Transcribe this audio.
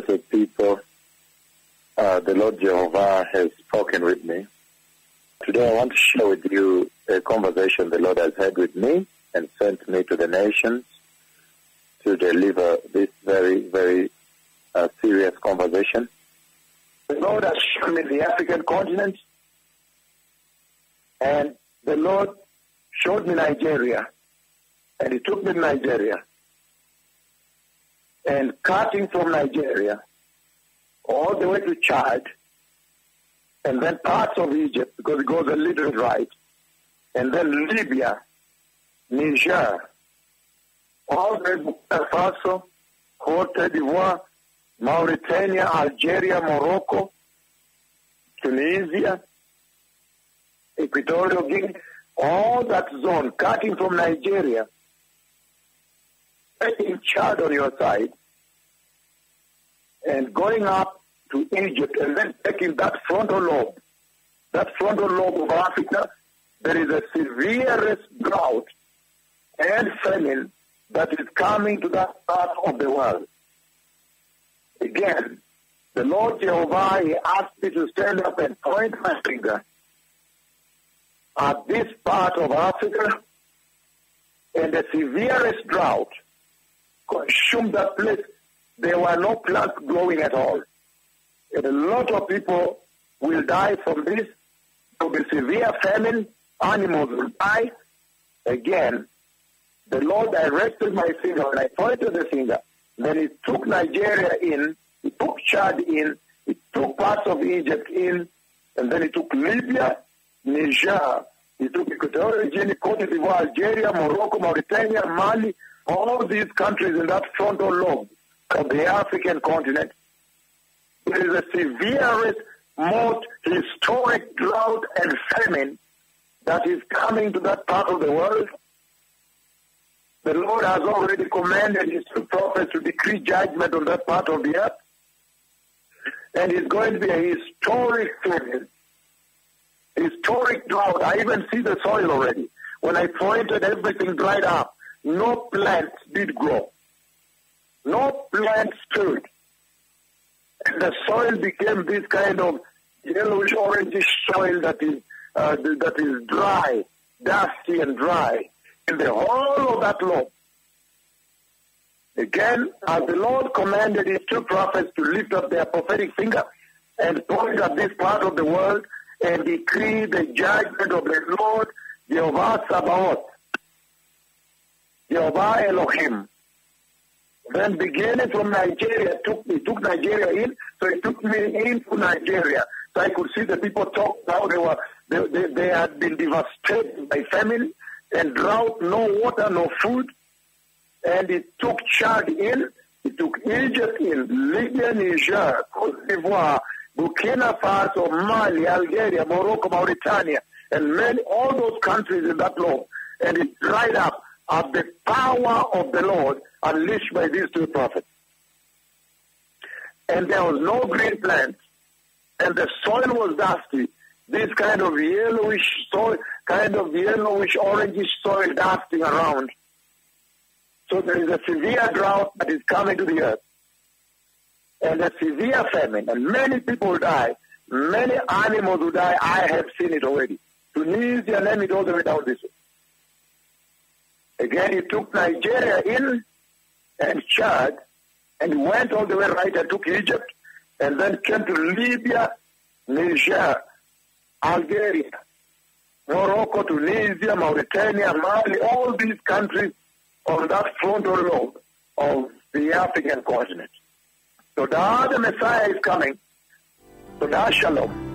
blessed people. Uh, the Lord Jehovah has spoken with me. Today I want to share with you a conversation the Lord has had with me and sent me to the nations to deliver this very, very uh, serious conversation. The Lord has shown me the African continent and the Lord showed me Nigeria and he took me to Nigeria and cutting from Nigeria all the way to Chad and then parts of Egypt because it goes a little right and then Libya, Niger, all the Faso, Cote d'Ivoire, Mauritania, Algeria, Morocco, Tunisia, Equatorial Guinea, all that zone, cutting from Nigeria, taking Chad on your side, and going up to Egypt, and then taking that frontal lobe, that frontal lobe of Africa, there is a severest drought and famine that is coming to that part of the world. Again, the Lord Jehovah, He asked me to stand up and point my finger at this part of Africa, and the severest drought consumed that place. There were no plants growing at all. And a lot of people will die from this. There will be severe famine. Animals will die. Again, the Lord directed my finger and I pointed the finger. Then he took Nigeria in, he took Chad in, he took parts of Egypt in, and then he took Libya, Niger, he took Equatorial Guinea, Cote d'Ivoire, Algeria, Morocco, Mauritania, Mali, all these countries in that frontal lobe of the African continent. There is a severest, most historic drought and famine that is coming to that part of the world. The Lord has already commanded his prophets to decree judgment on that part of the earth. And it's going to be a historic famine, historic drought. I even see the soil already. When I pointed, everything dried up. No plants did grow. No plants stood. And the soil became this kind of yellowish orangish soil that is uh, that is dry, dusty and dry. In the whole of that lobe. Again, as the Lord commanded his two prophets to lift up their prophetic finger and point at this part of the world and decree the judgment of the Lord Jehovah Sabaoth, Jehovah Elohim. Then beginning from Nigeria, took me, took Nigeria in, so he took me into Nigeria. So I could see the people talk how they were, they, they, they had been devastated by famine and drought, no water, no food. And he took Chad in, he took Egypt in, Libya, Niger, Cote d'Ivoire, Burkina Faso, Mali, Algeria, Morocco, Mauritania, and many, all those countries in that law. And it dried up at the power of the Lord unleashed by these two prophets. And there was no green plants, and the soil was dusty. This kind of yellowish soil, kind of yellowish orangish soil dusting around. So there is a severe drought that is coming to the earth. And a severe famine, and many people die. Many animals will die. I have seen it already. Tunisia, all the way down this. Again, he took Nigeria in and Chad, and went all the way right and took Egypt, and then came to Libya, Niger, Algeria, Morocco, Tunisia, Mauritania, Mali, all these countries on that frontal lobe of the African continent. So Da the Messiah is coming. So the Shalom.